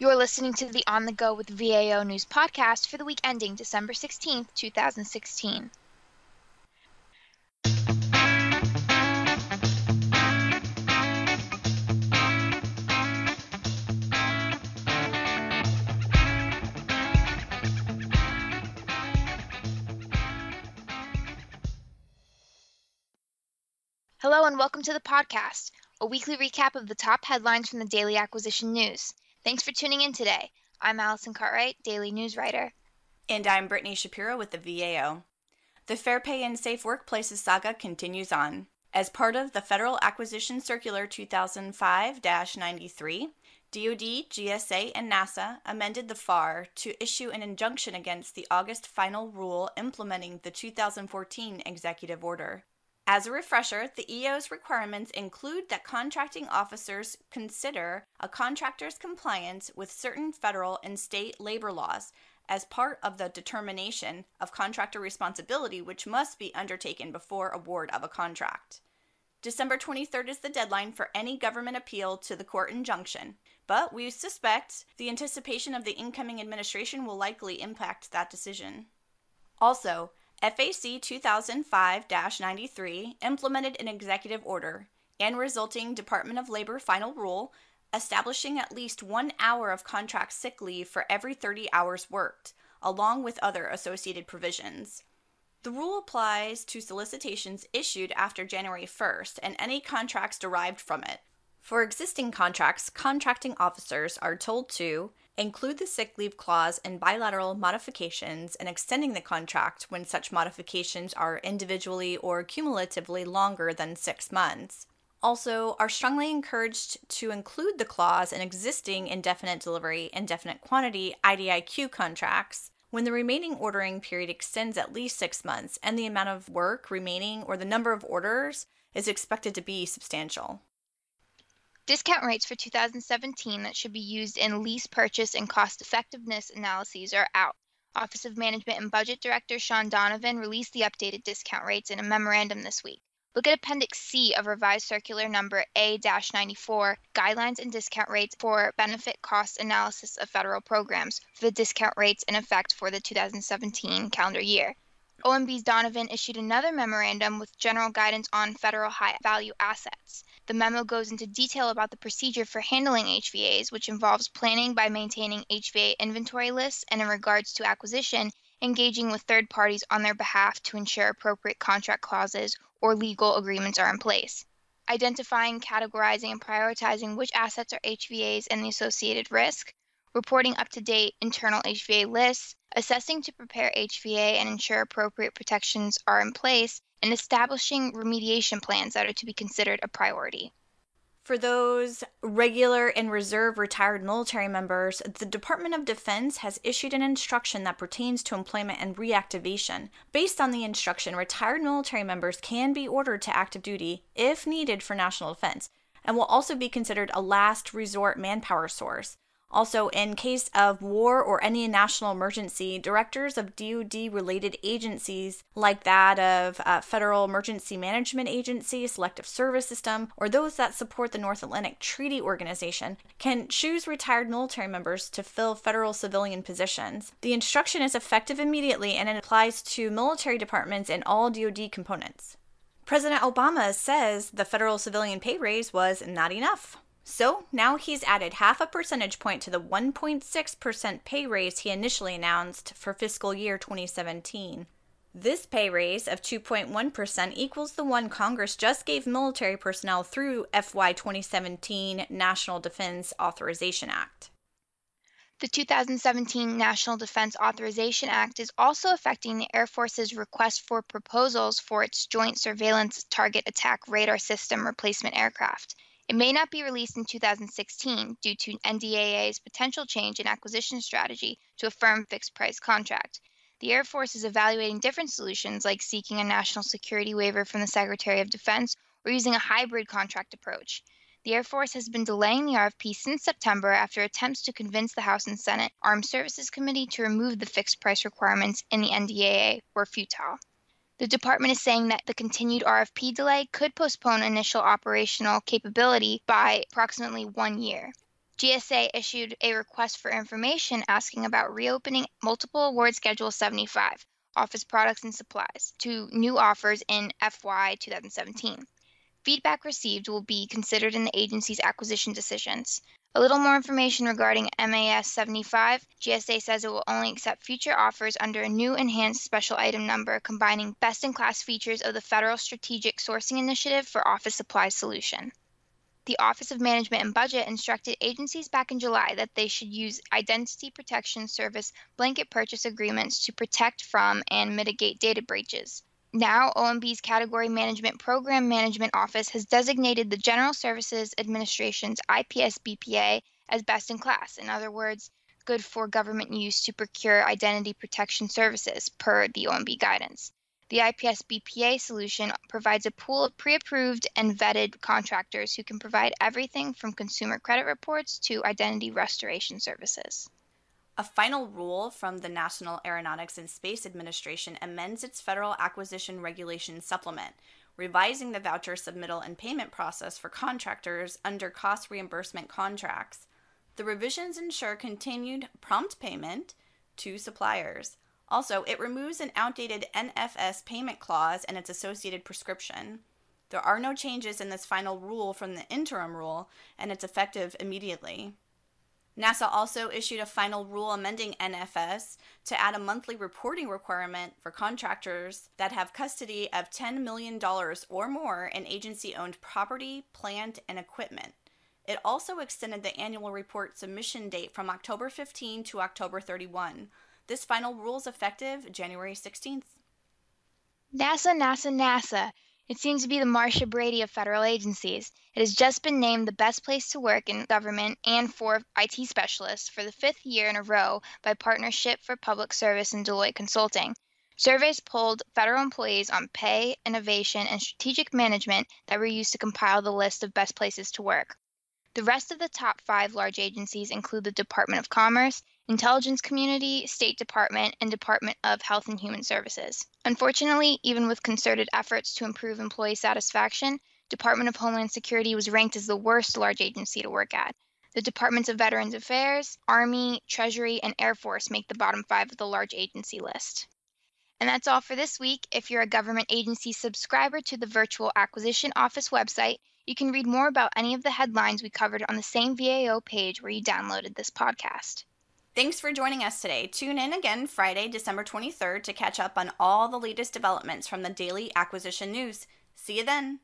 You're listening to the On the Go with VAO News podcast for the week ending December 16th, 2016. Hello and welcome to the podcast, a weekly recap of the top headlines from the Daily Acquisition News. Thanks for tuning in today. I'm Allison Cartwright, Daily News Writer. And I'm Brittany Shapiro with the VAO. The Fair Pay and Safe Workplaces saga continues on. As part of the Federal Acquisition Circular 2005 93, DoD, GSA, and NASA amended the FAR to issue an injunction against the August final rule implementing the 2014 executive order. As a refresher, the EO's requirements include that contracting officers consider a contractor's compliance with certain federal and state labor laws as part of the determination of contractor responsibility, which must be undertaken before award of a contract. December 23rd is the deadline for any government appeal to the court injunction, but we suspect the anticipation of the incoming administration will likely impact that decision. Also, FAC 2005 93 implemented an executive order and resulting Department of Labor final rule establishing at least one hour of contract sick leave for every 30 hours worked, along with other associated provisions. The rule applies to solicitations issued after January 1st and any contracts derived from it. For existing contracts, contracting officers are told to Include the sick leave clause in bilateral modifications and extending the contract when such modifications are individually or cumulatively longer than six months. Also, are strongly encouraged to include the clause in existing indefinite delivery, indefinite quantity IDIQ contracts when the remaining ordering period extends at least six months and the amount of work remaining or the number of orders is expected to be substantial. Discount rates for 2017 that should be used in lease purchase and cost effectiveness analyses are out. Office of Management and Budget Director Shaun Donovan released the updated discount rates in a memorandum this week. Look at Appendix C of Revised Circular Number A 94, Guidelines and Discount Rates for Benefit Cost Analysis of Federal Programs for the discount rates in effect for the 2017 calendar year. OMB's Donovan issued another memorandum with general guidance on federal high value assets. The memo goes into detail about the procedure for handling HVAs, which involves planning by maintaining HVA inventory lists and, in regards to acquisition, engaging with third parties on their behalf to ensure appropriate contract clauses or legal agreements are in place. Identifying, categorizing, and prioritizing which assets are HVAs and the associated risk, reporting up to date internal HVA lists, assessing to prepare HVA and ensure appropriate protections are in place, and establishing remediation plans that are to be considered a priority. For those regular and reserve retired military members, the Department of Defense has issued an instruction that pertains to employment and reactivation. Based on the instruction, retired military members can be ordered to active duty if needed for national defense and will also be considered a last resort manpower source. Also, in case of war or any national emergency, directors of DoD related agencies, like that of uh, Federal Emergency Management Agency, Selective Service System, or those that support the North Atlantic Treaty Organization, can choose retired military members to fill federal civilian positions. The instruction is effective immediately and it applies to military departments and all DoD components. President Obama says the federal civilian pay raise was not enough. So now he's added half a percentage point to the 1.6% pay raise he initially announced for fiscal year 2017. This pay raise of 2.1% equals the one Congress just gave military personnel through FY 2017 National Defense Authorization Act. The 2017 National Defense Authorization Act is also affecting the Air Force's request for proposals for its Joint Surveillance Target Attack Radar System replacement aircraft. It may not be released in 2016 due to NDAA's potential change in acquisition strategy to a firm fixed price contract. The Air Force is evaluating different solutions like seeking a national security waiver from the Secretary of Defense or using a hybrid contract approach. The Air Force has been delaying the RFP since September after attempts to convince the House and Senate Armed Services Committee to remove the fixed price requirements in the NDAA were futile. The department is saying that the continued RFP delay could postpone initial operational capability by approximately one year. GSA issued a request for information asking about reopening multiple award schedule 75 office products and supplies to new offers in FY 2017. Feedback received will be considered in the agency's acquisition decisions. A little more information regarding MAS 75. GSA says it will only accept future offers under a new enhanced special item number combining best in class features of the Federal Strategic Sourcing Initiative for Office Supply Solution the Office of Management and Budget instructed agencies back in July that they should use Identity Protection Service blanket purchase agreements to protect from and mitigate data breaches. Now, OMB's Category Management Program Management Office has designated the General Services Administration's IPS BPA as best in class. In other words, good for government use to procure identity protection services per the OMB guidance. The IPS BPA solution provides a pool of pre approved and vetted contractors who can provide everything from consumer credit reports to identity restoration services. A final rule from the National Aeronautics and Space Administration amends its Federal Acquisition Regulation Supplement, revising the voucher submittal and payment process for contractors under cost reimbursement contracts. The revisions ensure continued prompt payment to suppliers. Also, it removes an outdated NFS payment clause and its associated prescription. There are no changes in this final rule from the interim rule, and it's effective immediately. NASA also issued a final rule amending NFS to add a monthly reporting requirement for contractors that have custody of $10 million or more in agency owned property, plant, and equipment. It also extended the annual report submission date from October 15 to October 31, this final rule is effective January 16th. NASA, NASA, NASA. It seems to be the Marcia Brady of federal agencies. It has just been named the best place to work in government and for IT specialists for the fifth year in a row by Partnership for Public Service and Deloitte Consulting. Surveys polled federal employees on pay, innovation, and strategic management that were used to compile the list of best places to work. The rest of the top five large agencies include the Department of Commerce, Intelligence Community, State Department, and Department of Health and Human Services. Unfortunately, even with concerted efforts to improve employee satisfaction, Department of Homeland Security was ranked as the worst large agency to work at. The Departments of Veterans Affairs, Army, Treasury, and Air Force make the bottom five of the large agency list. And that's all for this week. If you're a government agency subscriber to the Virtual Acquisition Office website, you can read more about any of the headlines we covered on the same VAO page where you downloaded this podcast. Thanks for joining us today. Tune in again Friday, December 23rd to catch up on all the latest developments from the daily acquisition news. See you then.